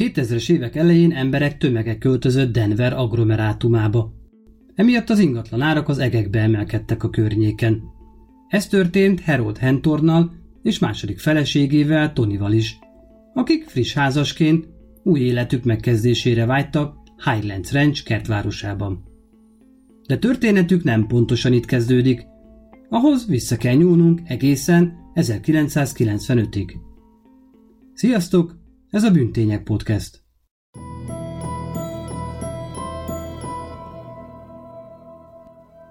A 2000-es évek elején emberek tömege költözött Denver agglomerátumába. Emiatt az ingatlan árak az egekbe emelkedtek a környéken. Ez történt Harold Hentornal és második feleségével, Tonyval is, akik friss házasként új életük megkezdésére vágytak Highlands Ranch kertvárosában. De történetük nem pontosan itt kezdődik, ahhoz vissza kell nyúlnunk egészen 1995-ig. Sziasztok! Ez a Bűntények Podcast.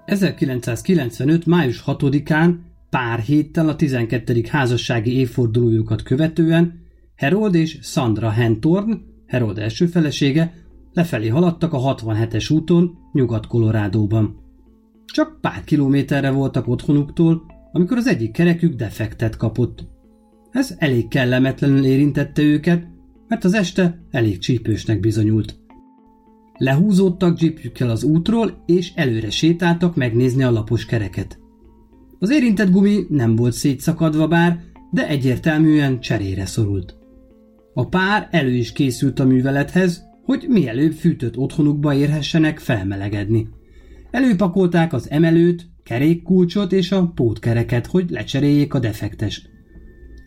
...1995. május 6-án, pár héttel a 12. házassági évfordulójukat követően Harold és Sandra Hentorn, Harold első felesége, lefelé haladtak a 67-es úton Nyugat-Kolorádóban. Csak pár kilométerre voltak otthonuktól, amikor az egyik kerekük defektet kapott. Ez elég kellemetlenül érintette őket, mert az este elég csípősnek bizonyult. Lehúzódtak jeepjükkel az útról, és előre sétáltak megnézni a lapos kereket. Az érintett gumi nem volt szétszakadva bár, de egyértelműen cserére szorult. A pár elő is készült a művelethez, hogy mielőbb fűtött otthonukba érhessenek felmelegedni. Előpakolták az emelőt, kerékkulcsot és a pótkereket, hogy lecseréljék a defektest.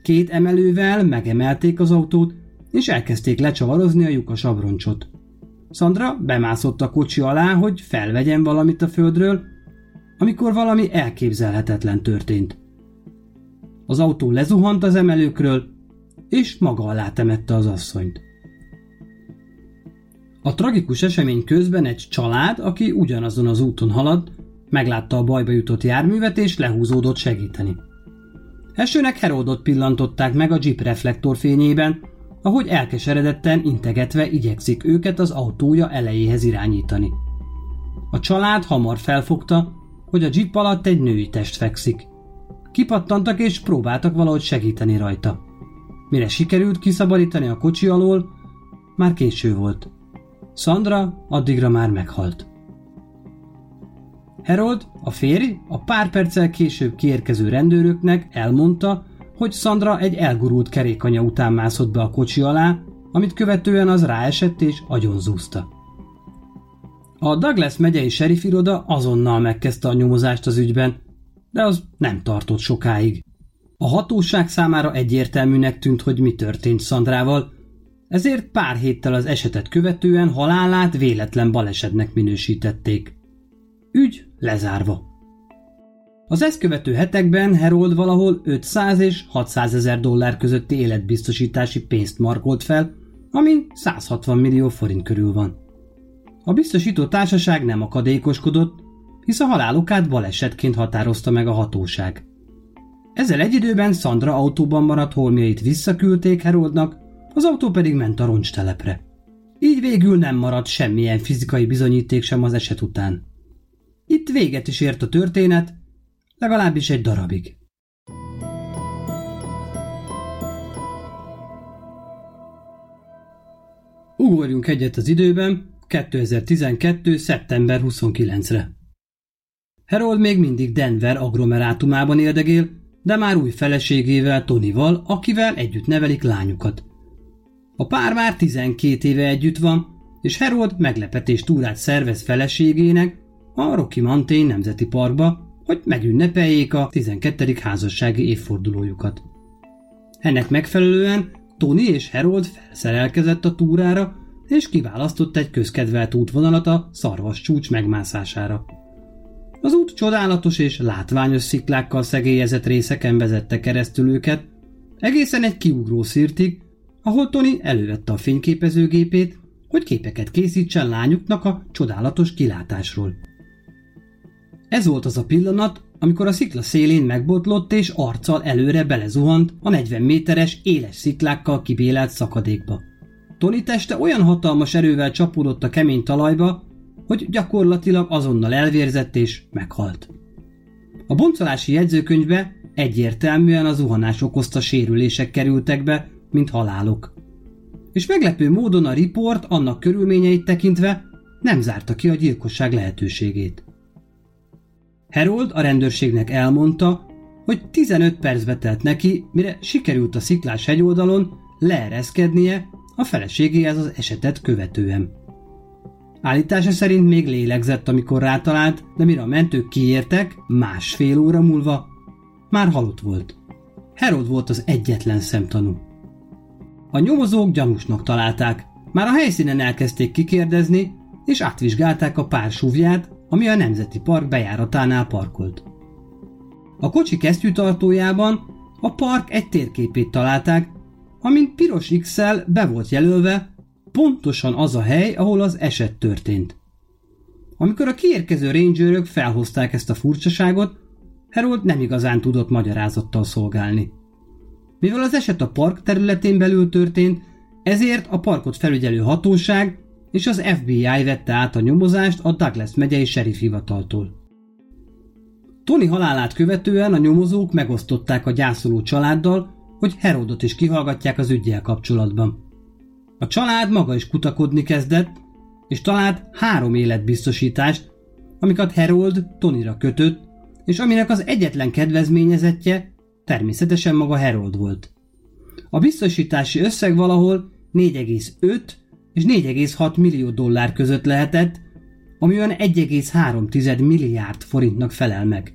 Két emelővel megemelték az autót, és elkezdték lecsavarozni a lyukas abroncsot. Szandra bemászott a kocsi alá, hogy felvegyen valamit a földről, amikor valami elképzelhetetlen történt. Az autó lezuhant az emelőkről, és maga alá temette az asszonyt. A tragikus esemény közben egy család, aki ugyanazon az úton halad, meglátta a bajba jutott járművet és lehúzódott segíteni. Elsőnek Herodot pillantották meg a jeep reflektorfényében, ahogy elkeseredetten integetve igyekszik őket az autója elejéhez irányítani. A család hamar felfogta, hogy a jeep alatt egy női test fekszik. Kipattantak és próbáltak valahogy segíteni rajta. Mire sikerült kiszabadítani a kocsi alól, már késő volt. Sandra addigra már meghalt. Harold, a férj, a pár perccel később kiérkező rendőröknek elmondta, hogy Sandra egy elgurult kerékanya után mászott be a kocsi alá, amit követően az ráesett és agyonzúzta. A Douglas megyei serifiroda azonnal megkezdte a nyomozást az ügyben, de az nem tartott sokáig. A hatóság számára egyértelműnek tűnt, hogy mi történt Szandrával, ezért pár héttel az esetet követően halálát véletlen balesetnek minősítették. Ügy lezárva. Az ezt követő hetekben Herold valahol 500 és 600 ezer dollár közötti életbiztosítási pénzt markolt fel, ami 160 millió forint körül van. A biztosító társaság nem akadékoskodott, hisz a halálokát balesetként határozta meg a hatóság. Ezzel egy időben Sandra autóban maradt holmjait visszaküldték Heroldnak, az autó pedig ment a roncstelepre. Így végül nem maradt semmilyen fizikai bizonyíték sem az eset után. Itt véget is ért a történet, legalábbis egy darabig. Ugorjunk egyet az időben, 2012. szeptember 29-re. Harold még mindig Denver agglomerátumában éldegél, de már új feleségével, Tonyval, akivel együtt nevelik lányukat. A pár már 12 éve együtt van, és Harold meglepetés túrát szervez feleségének a Rocky Mountain Nemzeti Parkba, hogy megünnepeljék a 12. házassági évfordulójukat. Ennek megfelelően Tony és Harold felszerelkezett a túrára, és kiválasztott egy közkedvelt útvonalat a szarvas csúcs megmászására. Az út csodálatos és látványos sziklákkal szegélyezett részeken vezette keresztül őket, egészen egy kiugró szirtig, ahol Tony elővette a fényképezőgépét, hogy képeket készítsen lányuknak a csodálatos kilátásról. Ez volt az a pillanat, amikor a szikla szélén megbotlott és arccal előre belezuhant a 40 méteres éles sziklákkal kibélelt szakadékba. Tony teste olyan hatalmas erővel csapódott a kemény talajba, hogy gyakorlatilag azonnal elvérzett és meghalt. A boncolási jegyzőkönyvbe egyértelműen a zuhanás okozta sérülések kerültek be, mint halálok. És meglepő módon a riport annak körülményeit tekintve nem zárta ki a gyilkosság lehetőségét. Harold a rendőrségnek elmondta, hogy 15 percbe telt neki, mire sikerült a sziklás hegyoldalon leereszkednie a feleségéhez az esetet követően. Állítása szerint még lélegzett, amikor rátalált, de mire a mentők kiértek, másfél óra múlva már halott volt. Harold volt az egyetlen szemtanú. A nyomozók gyanúsnak találták, már a helyszínen elkezdték kikérdezni, és átvizsgálták a pár súvját, ami a Nemzeti Park bejáratánál parkolt. A kocsi kesztyűtartójában a park egy térképét találták, amint piros x be volt jelölve, pontosan az a hely, ahol az eset történt. Amikor a kiérkező rangerök felhozták ezt a furcsaságot, Harold nem igazán tudott magyarázattal szolgálni. Mivel az eset a park területén belül történt, ezért a parkot felügyelő hatóság és az FBI vette át a nyomozást a Douglas megyei sheriff hivataltól. Tony halálát követően a nyomozók megosztották a gyászoló családdal, hogy Herodot is kihallgatják az ügyjel kapcsolatban. A család maga is kutakodni kezdett, és talált három életbiztosítást, amiket Herold Tonyra kötött, és aminek az egyetlen kedvezményezettje természetesen maga Herold volt. A biztosítási összeg valahol 4,5 és 4,6 millió dollár között lehetett, ami olyan 1,3 milliárd forintnak felel meg.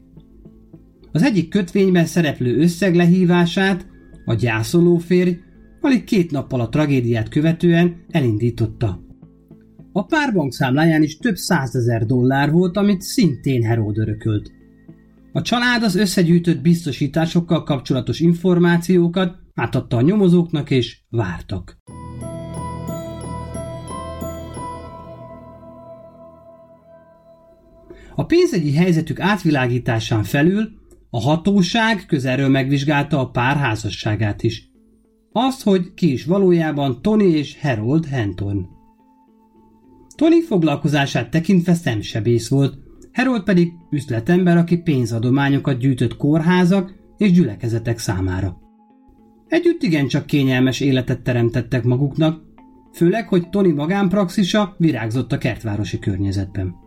Az egyik kötvényben szereplő összeg lehívását a gyászoló férj alig két nappal a tragédiát követően elindította. A pár bankszámláján is több százezer dollár volt, amit szintén Herold örökölt. A család az összegyűjtött biztosításokkal kapcsolatos információkat átadta a nyomozóknak és vártak. A pénzügyi helyzetük átvilágításán felül a hatóság közelről megvizsgálta a pár házasságát is. Azt, hogy ki is valójában Tony és Harold Henton. Tony foglalkozását tekintve szemsebész volt, Harold pedig üzletember, aki pénzadományokat gyűjtött kórházak és gyülekezetek számára. Együtt igencsak kényelmes életet teremtettek maguknak, főleg, hogy Tony magánpraxisa virágzott a kertvárosi környezetben.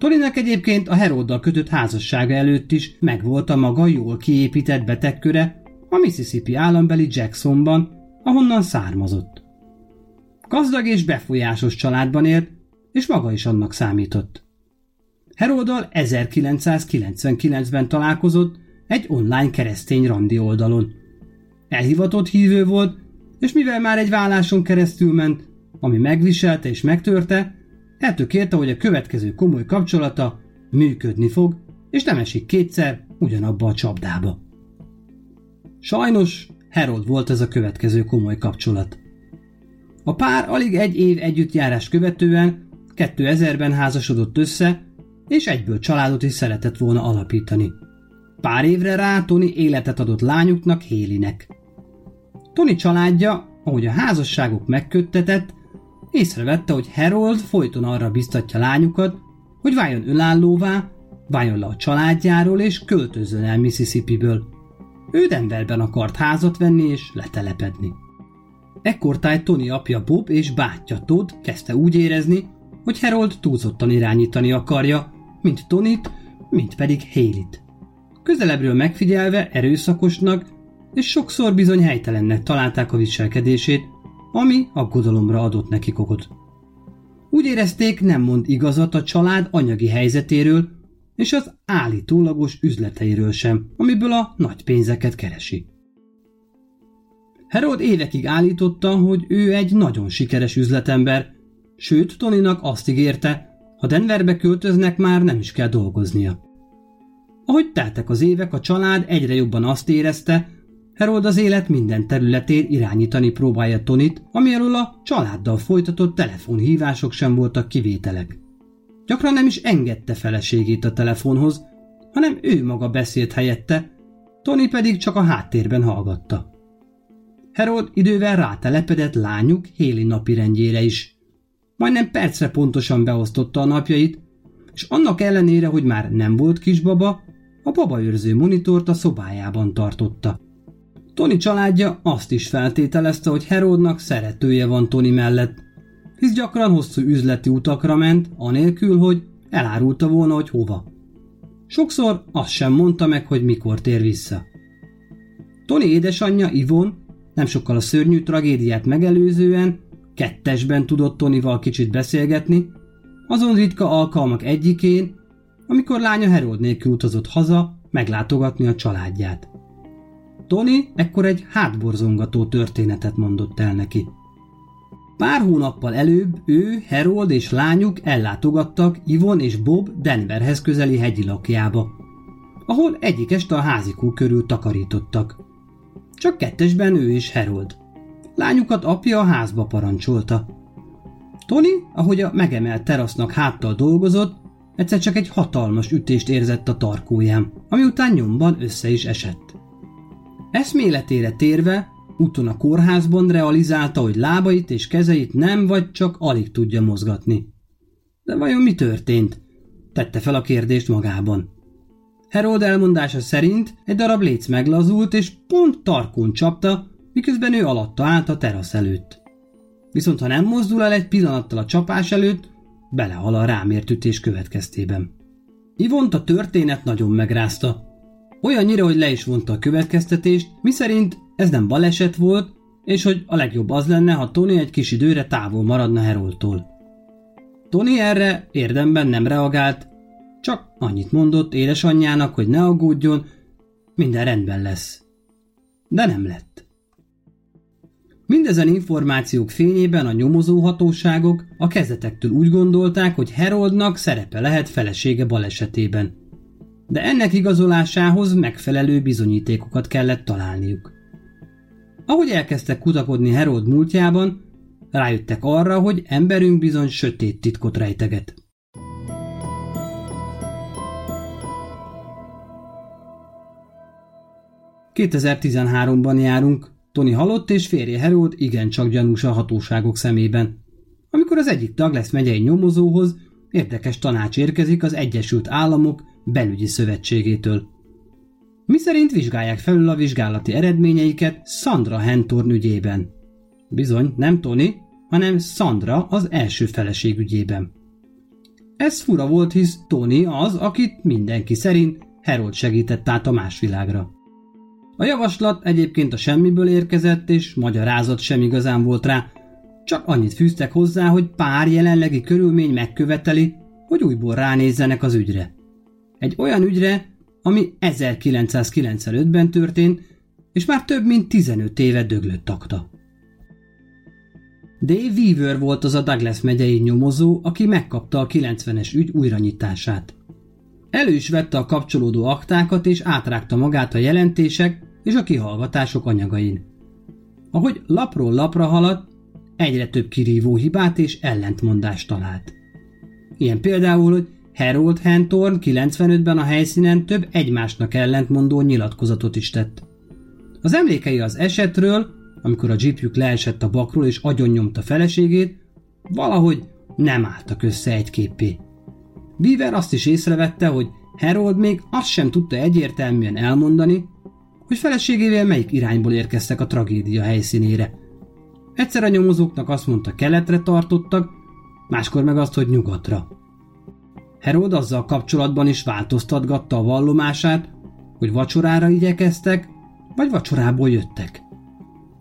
Tolinek egyébként a Heroddal kötött házassága előtt is megvolt a maga jól kiépített betegköre a Mississippi állambeli Jacksonban, ahonnan származott. Gazdag és befolyásos családban élt, és maga is annak számított. Heroddal 1999-ben találkozott egy online keresztény randi oldalon. Elhivatott hívő volt, és mivel már egy válláson keresztül ment, ami megviselte és megtörte, Eltökélte, hogy a következő komoly kapcsolata működni fog, és nem esik kétszer ugyanabba a csapdába. Sajnos Harold volt ez a következő komoly kapcsolat. A pár alig egy év együttjárás követően 2000-ben házasodott össze, és egyből családot is szeretett volna alapítani. Pár évre rá Tony életet adott lányuknak, Hélinek. Tony családja, ahogy a házasságok megköttetett, Észrevette, hogy Harold folyton arra biztatja lányukat, hogy váljon önállóvá, váljon le a családjáról és költözzön el Mississippi-ből. Ő Denverben akart házat venni és letelepedni. Ekkortáj Tony apja Bob és bátyja Todd kezdte úgy érezni, hogy Harold túlzottan irányítani akarja, mint Tonit, mint pedig Hélit. Közelebbről megfigyelve erőszakosnak, és sokszor bizony helytelennek találták a viselkedését, ami aggodalomra adott nekik okot. Úgy érezték, nem mond igazat a család anyagi helyzetéről, és az állítólagos üzleteiről sem, amiből a nagy pénzeket keresi. Harold évekig állította, hogy ő egy nagyon sikeres üzletember, sőt Toninak azt ígérte, ha Denverbe költöznek, már nem is kell dolgoznia. Ahogy teltek az évek, a család egyre jobban azt érezte, Harold az élet minden területén irányítani próbálja Tonit, ami elől a családdal folytatott telefonhívások sem voltak kivételek. Gyakran nem is engedte feleségét a telefonhoz, hanem ő maga beszélt helyette, Tony pedig csak a háttérben hallgatta. Harold idővel rátelepedett lányuk Héli napirendjére is. Majdnem percre pontosan beosztotta a napjait, és annak ellenére, hogy már nem volt kisbaba, a babaőrző monitort a szobájában tartotta. Tony családja azt is feltételezte, hogy Herodnak szeretője van Tony mellett, hisz gyakran hosszú üzleti utakra ment, anélkül, hogy elárulta volna, hogy hova. Sokszor azt sem mondta meg, hogy mikor tér vissza. Tony édesanyja Ivon Nem sokkal a szörnyű tragédiát megelőzően, kettesben tudott Tonival kicsit beszélgetni, azon ritka alkalmak egyikén, amikor lánya Herold nélkül utazott haza meglátogatni a családját. Tony ekkor egy hátborzongató történetet mondott el neki. Pár hónappal előbb ő, Harold és lányuk ellátogattak Ivon és Bob Denverhez közeli hegyi lakjába, ahol egyik este a házikó körül takarítottak. Csak kettesben ő és Harold. Lányukat apja a házba parancsolta. Tony, ahogy a megemelt terasznak háttal dolgozott, egyszer csak egy hatalmas ütést érzett a tarkóján, ami után nyomban össze is esett. Eszméletére térve, úton a kórházban realizálta, hogy lábait és kezeit nem vagy csak alig tudja mozgatni. De vajon mi történt? Tette fel a kérdést magában. Harold elmondása szerint egy darab léc meglazult, és pont tarkón csapta, miközben ő alatta állt a terasz előtt. Viszont ha nem mozdul el egy pillanattal a csapás előtt, belehal a rámért ütés következtében. Ivont a történet nagyon megrázta. Olyannyira, hogy le is vonta a következtetést, miszerint ez nem baleset volt, és hogy a legjobb az lenne, ha Tony egy kis időre távol maradna Heroldtól. Tony erre érdemben nem reagált, csak annyit mondott édesanyjának, hogy ne aggódjon, minden rendben lesz. De nem lett. Mindezen információk fényében a nyomozóhatóságok a kezdetektől úgy gondolták, hogy Heroldnak szerepe lehet felesége balesetében. De ennek igazolásához megfelelő bizonyítékokat kellett találniuk. Ahogy elkezdtek kutakodni Herold múltjában, rájöttek arra, hogy emberünk bizony sötét titkot rejteget. ...2013-ban járunk, Tony halott és férje Harold igencsak gyanús a hatóságok szemében. Amikor az egyik Douglas megyei nyomozóhoz érdekes tanács érkezik az Egyesült Államok belügyi szövetségétől. Mi szerint vizsgálják felül a vizsgálati eredményeiket Sandra Hentorn ügyében. Bizony, nem Tony, hanem Sandra az első feleség ügyében. Ez fura volt, hisz Tony az, akit mindenki szerint Harold segített át a más világra. A javaslat egyébként a semmiből érkezett, és magyarázat sem igazán volt rá, csak annyit fűztek hozzá, hogy pár jelenlegi körülmény megköveteli, hogy újból ránézzenek az ügyre. Egy olyan ügyre, ami 1995-ben történt, és már több mint 15 éve döglött takta. Dave Weaver volt az a Douglas megyei nyomozó, aki megkapta a 90-es ügy újranyitását. Elő is vette a kapcsolódó aktákat és átrágta magát a jelentések és a kihallgatások anyagain. Ahogy lapról lapra haladt, egyre több kirívó hibát és ellentmondást talált. Ilyen például, hogy Harold Hentorn 95-ben a helyszínen több egymásnak ellentmondó nyilatkozatot is tett. Az emlékei az esetről, amikor a jeepjük leesett a bakról és agyonnyomta feleségét, valahogy nem álltak össze egy képé. Beaver azt is észrevette, hogy Harold még azt sem tudta egyértelműen elmondani, hogy feleségével melyik irányból érkeztek a tragédia helyszínére. Egyszer a nyomozóknak azt mondta keletre tartottak, máskor meg azt, hogy nyugatra. Herold azzal kapcsolatban is változtatgatta a vallomását, hogy vacsorára igyekeztek, vagy vacsorából jöttek.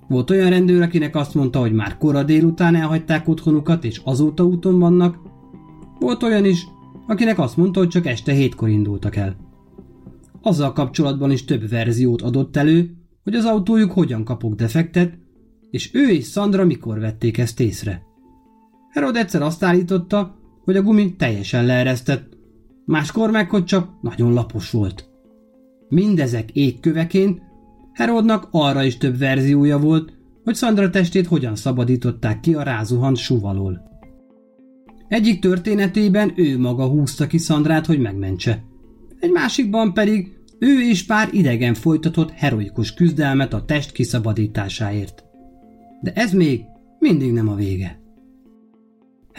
Volt olyan rendőr, akinek azt mondta, hogy már kora délután elhagyták otthonukat, és azóta úton vannak. Volt olyan is, akinek azt mondta, hogy csak este hétkor indultak el. Azzal kapcsolatban is több verziót adott elő, hogy az autójuk hogyan kapok defektet, és ő és Sandra mikor vették ezt észre. Herod egyszer azt állította, hogy a gumi teljesen leeresztett, máskor meg, hogy csak nagyon lapos volt. Mindezek égköveként Herodnak arra is több verziója volt, hogy Sandra testét hogyan szabadították ki a rázuhant suvalól. Egyik történetében ő maga húzta ki Szandrát, hogy megmentse. Egy másikban pedig ő és pár idegen folytatott heroikus küzdelmet a test kiszabadításáért. De ez még mindig nem a vége.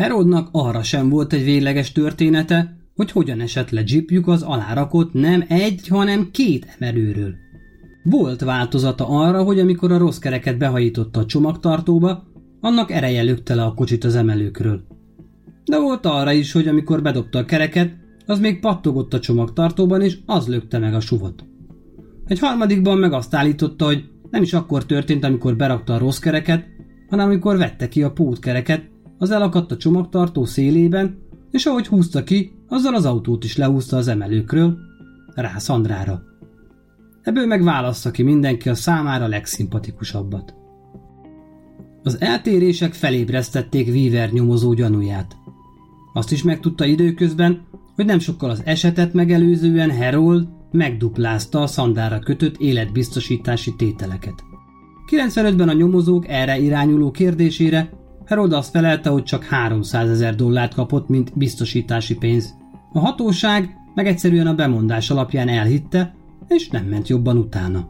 Herodnak arra sem volt egy végleges története, hogy hogyan esett le dzsipjük az alárakott nem egy, hanem két emelőről. Volt változata arra, hogy amikor a rossz kereket behajította a csomagtartóba, annak ereje lökte le a kocsit az emelőkről. De volt arra is, hogy amikor bedobta a kereket, az még pattogott a csomagtartóban, és az lökte meg a suvot. Egy harmadikban meg azt állította, hogy nem is akkor történt, amikor berakta a rossz kereket, hanem amikor vette ki a pótkereket, az elakadt a csomagtartó szélében, és ahogy húzta ki, azzal az autót is lehúzta az emelőkről, rá Szandrára. Ebből meg válassza ki mindenki a számára legszimpatikusabbat. Az eltérések felébresztették Weaver nyomozó gyanúját. Azt is megtudta időközben, hogy nem sokkal az esetet megelőzően Harold megduplázta a szandára kötött életbiztosítási tételeket. 95-ben a nyomozók erre irányuló kérdésére Harold azt felelte, hogy csak 300 ezer dollárt kapott, mint biztosítási pénz. A hatóság meg egyszerűen a bemondás alapján elhitte, és nem ment jobban utána.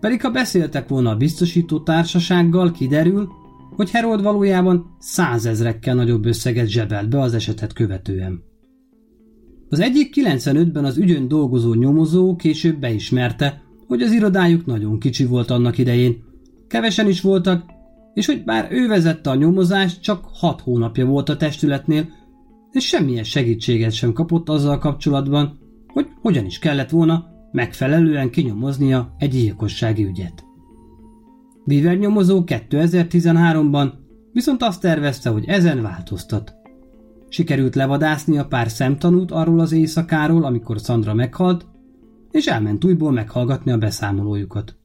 Pedig ha beszéltek volna a biztosító társasággal, kiderül, hogy Harold valójában százezrekkel nagyobb összeget zsebelt be az esetet követően. Az egyik 95-ben az ügyön dolgozó nyomozó később beismerte, hogy az irodájuk nagyon kicsi volt annak idején. Kevesen is voltak, és hogy bár ő vezette a nyomozást, csak hat hónapja volt a testületnél, és semmilyen segítséget sem kapott azzal kapcsolatban, hogy hogyan is kellett volna megfelelően kinyomoznia egy gyilkossági ügyet. Beaver nyomozó 2013-ban viszont azt tervezte, hogy ezen változtat. Sikerült levadászni a pár szemtanút arról az éjszakáról, amikor Sandra meghalt, és elment újból meghallgatni a beszámolójukat.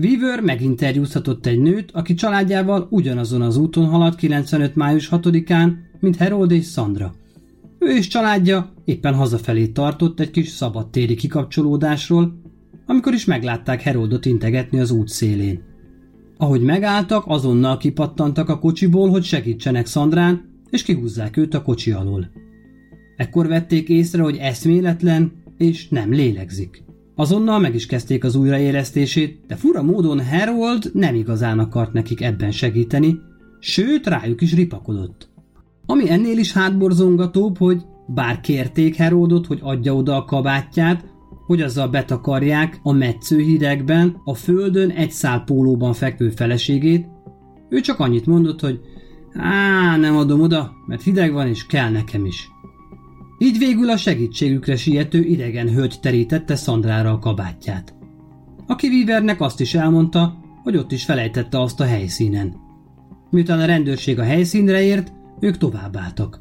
Weaver meginterjúzhatott egy nőt, aki családjával ugyanazon az úton haladt 95. május 6-án, mint Harold és Sandra. Ő és családja éppen hazafelé tartott egy kis szabadtéri kikapcsolódásról, amikor is meglátták Haroldot integetni az út szélén. Ahogy megálltak, azonnal kipattantak a kocsiból, hogy segítsenek Szandrán, és kihúzzák őt a kocsi alól. Ekkor vették észre, hogy eszméletlen és nem lélegzik. Azonnal meg is kezdték az újraélesztését, de fura módon Harold nem igazán akart nekik ebben segíteni, sőt rájuk is ripakodott. Ami ennél is hátborzongatóbb, hogy bár kérték Herodot, hogy adja oda a kabátját, hogy azzal betakarják a metsző a földön egy szál pólóban fekvő feleségét, ő csak annyit mondott, hogy Á, nem adom oda, mert hideg van és kell nekem is. Így végül a segítségükre siető idegen hölgy terítette Szandrára a kabátját. Aki Weavernek azt is elmondta, hogy ott is felejtette azt a helyszínen. Miután a rendőrség a helyszínre ért, ők továbbálltak.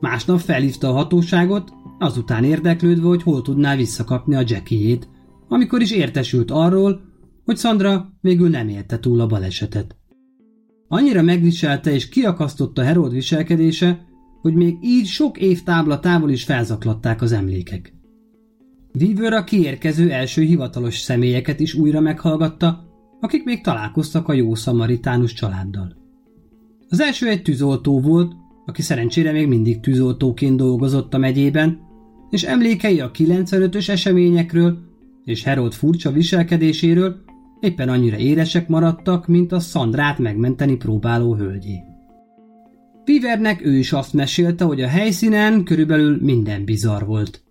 Másnap felhívta a hatóságot, azután érdeklődve, hogy hol tudná visszakapni a jackiét, amikor is értesült arról, hogy Sandra végül nem érte túl a balesetet. Annyira megviselte és kiakasztotta Herold viselkedése, hogy még így sok év tábla távol is felzaklatták az emlékek. Weaver a kiérkező első hivatalos személyeket is újra meghallgatta, akik még találkoztak a jó szamaritánus családdal. Az első egy tűzoltó volt, aki szerencsére még mindig tűzoltóként dolgozott a megyében, és emlékei a 95-ös eseményekről és Herold furcsa viselkedéséről éppen annyira éresek maradtak, mint a Szandrát megmenteni próbáló hölgyé. Pivernek ő is azt mesélte, hogy a helyszínen körülbelül minden bizarr volt.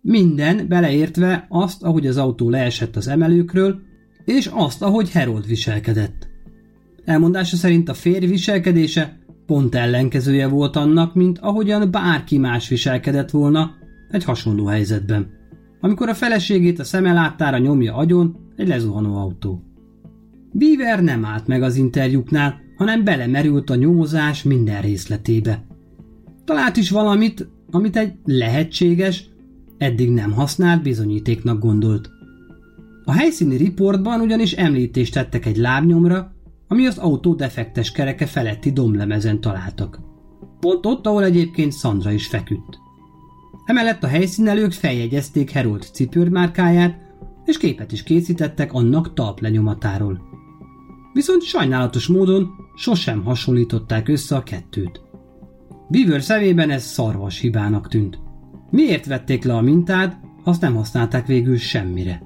Minden beleértve azt, ahogy az autó leesett az emelőkről, és azt, ahogy Herold viselkedett. Elmondása szerint a férj viselkedése pont ellenkezője volt annak, mint ahogyan bárki más viselkedett volna egy hasonló helyzetben. Amikor a feleségét a szeme láttára nyomja agyon egy lezuhanó autó. Beaver nem állt meg az interjúknál, hanem belemerült a nyomozás minden részletébe. Talált is valamit, amit egy lehetséges, eddig nem használt bizonyítéknak gondolt. A helyszíni riportban ugyanis említést tettek egy lábnyomra, ami az autó defektes kereke feletti domlemezen találtak. Pont ott, ahol egyébként Sandra is feküdt. Emellett a helyszínelők feljegyezték Herold cipőrmárkáját, és képet is készítettek annak talplenyomatáról. Viszont sajnálatos módon sosem hasonlították össze a kettőt. Beaver szemében ez szarvas hibának tűnt. Miért vették le a mintát, azt nem használták végül semmire?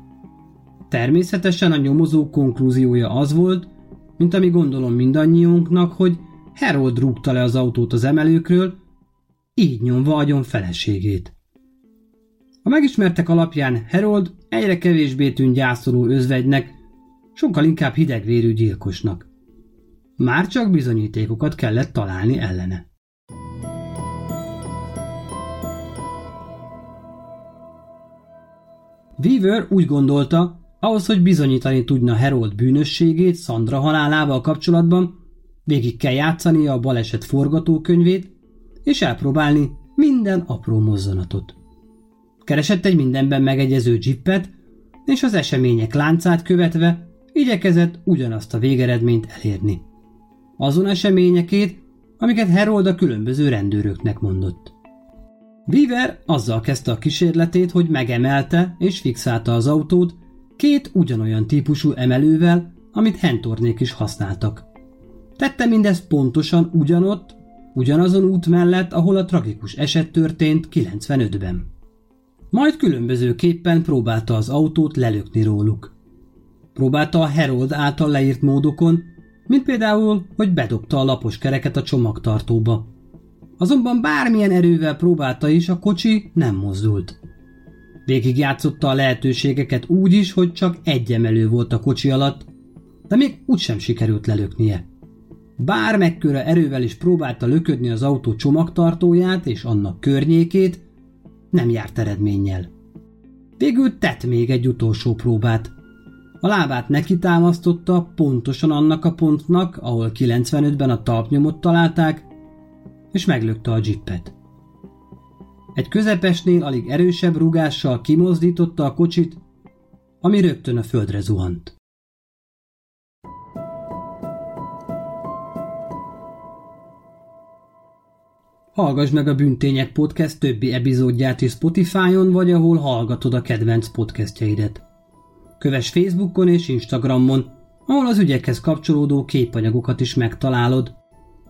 Természetesen a nyomozó konklúziója az volt, mint ami gondolom mindannyiunknak, hogy Harold rúgta le az autót az emelőkről, így nyomva agyon feleségét. A megismertek alapján Harold egyre kevésbé tűnt gyászoló özvegynek, sokkal inkább hidegvérű gyilkosnak. Már csak bizonyítékokat kellett találni ellene. Weaver úgy gondolta, Ahhoz, hogy bizonyítani tudna Herold bűnösségét Sandra halálával kapcsolatban, végig kell játszania a baleset forgatókönyvét, és elpróbálni minden apró mozzanatot. Keresett egy mindenben megegyező jippet, és az események láncát követve igyekezett ugyanazt a végeredményt elérni. Azon eseményekét, amiket Herold a különböző rendőröknek mondott. Weaver azzal kezdte a kísérletét, hogy megemelte és fixálta az autót két ugyanolyan típusú emelővel, amit Hentornék is használtak. Tette mindezt pontosan ugyanott, ugyanazon út mellett, ahol a tragikus eset történt 95-ben. Majd különbözőképpen próbálta az autót lelökni róluk. Próbálta a Herold által leírt módokon, mint például, hogy bedobta a lapos kereket a csomagtartóba. Azonban bármilyen erővel próbálta is, a kocsi nem mozdult. Végig játszotta a lehetőségeket úgy is, hogy csak egy emelő volt a kocsi alatt, de még úgysem sikerült lelöknie. Bár mekkora erővel is próbálta löködni az autó csomagtartóját és annak környékét, nem járt eredménnyel. Végül tett még egy utolsó próbát. A lábát neki támasztotta pontosan annak a pontnak, ahol 95-ben a talpnyomot találták, és meglökte a jippet. Egy közepesnél alig erősebb rugással kimozdította a kocsit, ami rögtön a földre zuhant. Hallgass meg a Bűntények Podcast többi epizódját is Spotify-on, vagy ahol hallgatod a kedvenc podcastjaidet. Kövess Facebookon és Instagramon, ahol az ügyekhez kapcsolódó képanyagokat is megtalálod,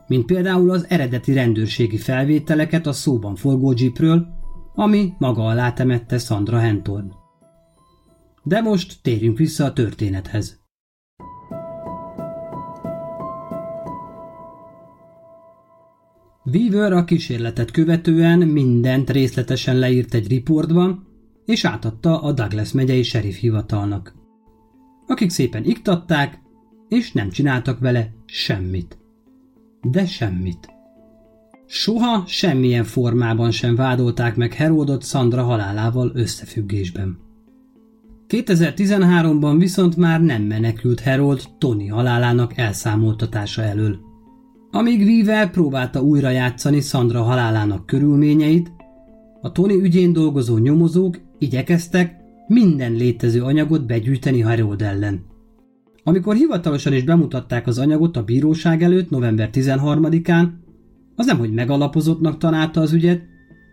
mint például az eredeti rendőrségi felvételeket a szóban forgó jeepről, ami maga alá temette Sandra Hentorn. De most térjünk vissza a történethez. Weaver a kísérletet követően mindent részletesen leírt egy riportban, és átadta a Douglas megyei sheriff hivatalnak. Akik szépen iktatták, és nem csináltak vele semmit. De semmit. Soha semmilyen formában sem vádolták meg Herodot Sandra halálával összefüggésben. 2013-ban viszont már nem menekült Herold Tony halálának elszámoltatása elől. Amíg Weaver próbálta újra játszani Sandra halálának körülményeit, a Tony ügyén dolgozó nyomozók igyekeztek minden létező anyagot begyűjteni Harold ellen. Amikor hivatalosan is bemutatták az anyagot a bíróság előtt november 13-án, az nem, hogy megalapozottnak találta az ügyet,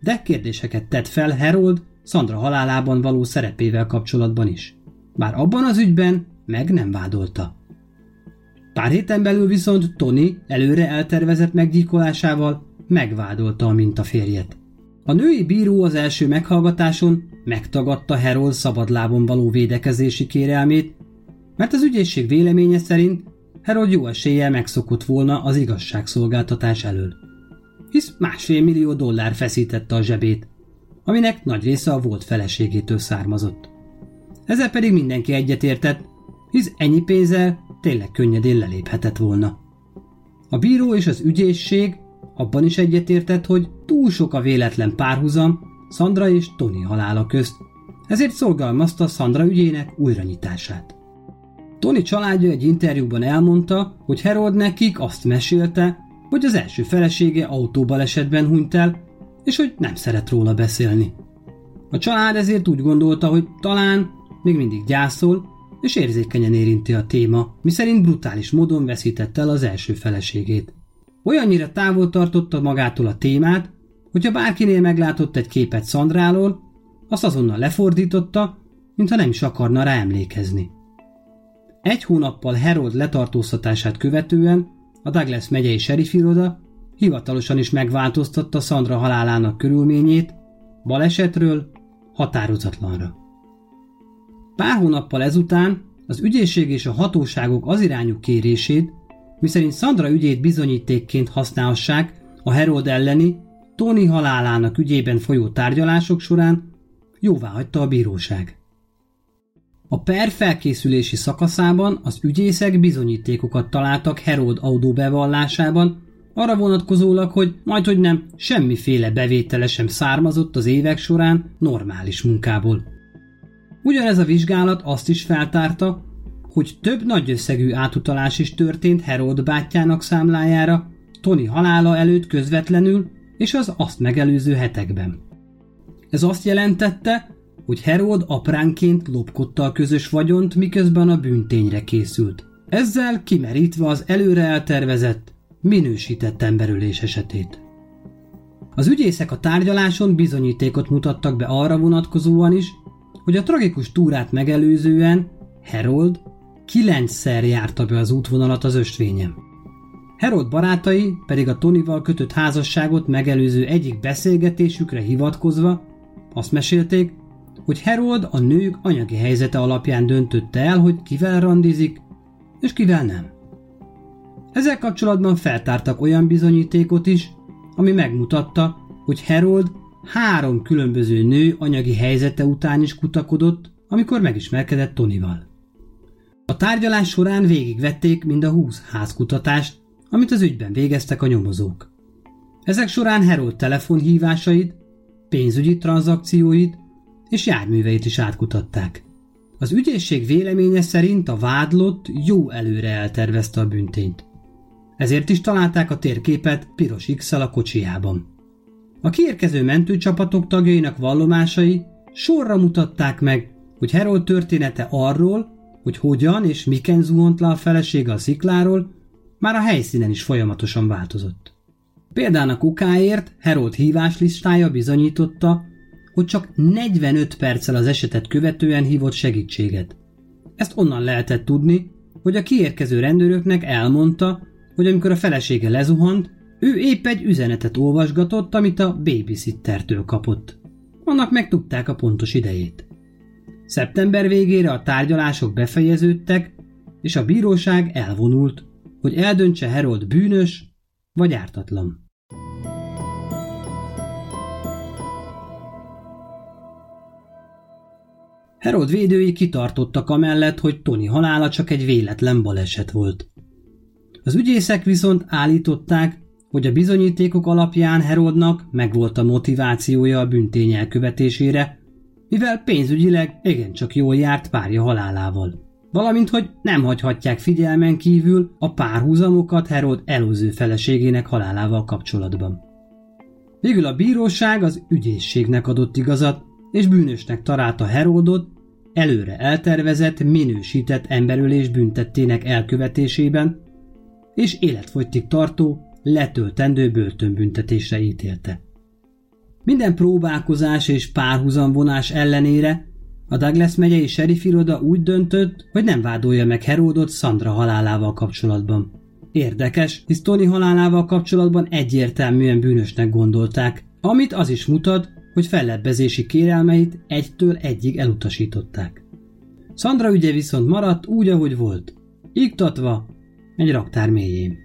de kérdéseket tett fel Harold Sandra halálában való szerepével kapcsolatban is. Bár abban az ügyben meg nem vádolta. Pár héten belül viszont Tony előre eltervezett meggyilkolásával megvádolta a mintaférjet. A női bíró az első meghallgatáson megtagadta Harold szabadlábon való védekezési kérelmét, mert az ügyészség véleménye szerint Harold jó eséllyel megszokott volna az igazságszolgáltatás elől. Hisz másfél millió dollár feszítette a zsebét, aminek nagy része a volt feleségétől származott. Ezzel pedig mindenki egyetértett, hisz ennyi pénzzel tényleg könnyedén leléphetett volna. A bíró és az ügyészség abban is egyetértett, hogy túl sok a véletlen párhuzam Sandra és Tony halála közt, ezért szorgalmazta Sandra ügyének újranyitását. Tony családja egy interjúban elmondta, hogy Harold nekik azt mesélte, hogy az első felesége autóbalesetben hunyt el, és hogy nem szeret róla beszélni. A család ezért úgy gondolta, hogy talán még mindig gyászol, és érzékenyen érinti a téma, miszerint brutális módon veszítette el az első feleségét. Olyannyira távol tartotta magától a témát, hogyha bárkinél meglátott egy képet Szandráról, azt azonnal lefordította, mintha nem is akarna rá emlékezni. Egy hónappal Harold letartóztatását követően a Douglas megyei serifiroda hivatalosan is megváltoztatta Sandra halálának körülményét, balesetről határozatlanra. Pár hónappal ezután az ügyészség és a hatóságok az irányú kérését, miszerint Sandra ügyét bizonyítékként használhassák a Herold elleni Tony halálának ügyében folyó tárgyalások során jóvá hagyta a bíróság. A per felkészülési szakaszában az ügyészek bizonyítékokat találtak Herold audó bevallásában, arra vonatkozólag, hogy majd hogy nem, semmiféle bevétele sem származott az évek során normális munkából. Ugyanez a vizsgálat azt is feltárta, hogy több nagy összegű átutalás is történt Herold bátyjának számlájára, Tony halála előtt közvetlenül és az azt megelőző hetekben. Ez azt jelentette, hogy Herold apránként lopkodta a közös vagyont, miközben a bűntényre készült. Ezzel kimerítve az előre eltervezett, minősített emberölés esetét. Az ügyészek a tárgyaláson bizonyítékot mutattak be arra vonatkozóan is, hogy a tragikus túrát megelőzően Herold kilencszer járta be az útvonalat az ösvényen. Herold barátai pedig a Tonival kötött házasságot megelőző egyik beszélgetésükre hivatkozva azt mesélték, hogy Herold a nők anyagi helyzete alapján döntötte el, hogy kivel randizik, és kivel nem. Ezzel kapcsolatban feltártak olyan bizonyítékot is, ami megmutatta, hogy Herold három különböző nő anyagi helyzete után is kutakodott, amikor megismerkedett Tonival. A tárgyalás során végigvették mind a húsz házkutatást, amit az ügyben végeztek a nyomozók. Ezek során Herold telefonhívásait, pénzügyi tranzakcióit és járműveit is átkutatták. Az ügyészség véleménye szerint a vádlott jó előre eltervezte a büntényt. Ezért is találták a térképet piros x a kocsijában. A kiérkező mentőcsapatok tagjainak vallomásai sorra mutatták meg, hogy Herold története arról, hogy hogyan és miken zuhant le a felesége a szikláról, már a helyszínen is folyamatosan változott. Példának okáért Herold híváslistája bizonyította, hogy csak 45 perccel az esetet követően hívott segítséget. Ezt onnan lehetett tudni, hogy a kiérkező rendőröknek elmondta, hogy amikor a felesége lezuhant, ő épp egy üzenetet olvasgatott, amit a babysittertől kapott. Annak meg tudták a pontos idejét. Szeptember végére a tárgyalások befejeződtek, és a bíróság elvonult, hogy eldöntse Herold bűnös vagy ártatlan. Herold védői kitartottak amellett, hogy Tony halála csak egy véletlen baleset volt. Az ügyészek viszont állították, hogy a bizonyítékok alapján Herodnak megvolt a motivációja a büntény elkövetésére, mivel pénzügyileg igencsak jól járt párja halálával. Valamint, hogy nem hagyhatják figyelmen kívül a párhuzamokat Herod előző feleségének halálával kapcsolatban. Végül a bíróság az ügyészségnek adott igazat, és bűnösnek találta Herodot előre eltervezett, minősített emberölés büntettének elkövetésében, és életfogytig tartó, letöltendő börtönbüntetésre ítélte. Minden próbálkozás és párhuzamvonás ellenére a Douglas megyei serifiroda úgy döntött, hogy nem vádolja meg Heródot Sandra halálával kapcsolatban. Érdekes, hisz Tony halálával kapcsolatban egyértelműen bűnösnek gondolták, amit az is mutat, hogy fellebbezési kérelmeit egytől egyig elutasították. Sandra ügye viszont maradt úgy, ahogy volt, iktatva egy raktár mélyén.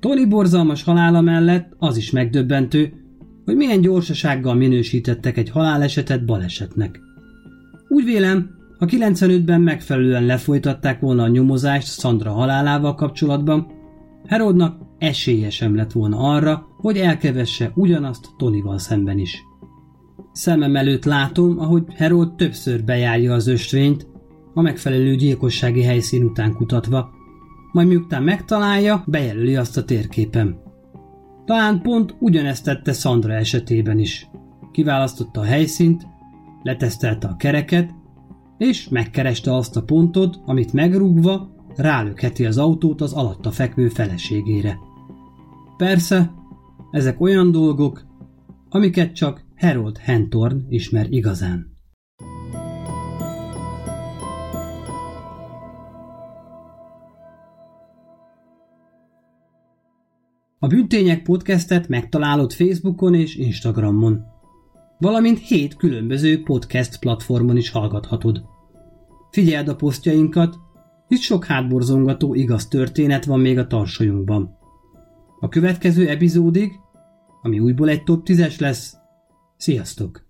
Tony borzalmas halála mellett az is megdöbbentő, hogy milyen gyorsasággal minősítettek egy halálesetet balesetnek. Úgy vélem, ha 95-ben megfelelően lefolytatták volna a nyomozást Sandra halálával kapcsolatban, Herodnak esélye sem lett volna arra, hogy elkevesse ugyanazt Tonyval szemben is. Szemem előtt látom, ahogy Herold többször bejárja az östvényt, a megfelelő gyilkossági helyszín után kutatva, majd miután megtalálja, bejelöli azt a térképen. Talán pont ugyanezt tette Sandra esetében is. Kiválasztotta a helyszínt, letesztelte a kereket, és megkereste azt a pontot, amit megrúgva rálökheti az autót az alatta fekvő feleségére. Persze, ezek olyan dolgok, amiket csak Harold Hentorn ismer igazán. A Bűntények podcastet megtalálod Facebookon és Instagramon, valamint hét különböző podcast platformon is hallgathatod. Figyeld a posztjainkat, itt sok hátborzongató igaz történet van még a tarsolyunkban. A következő epizódig, ami újból egy top 10-es lesz, sziasztok!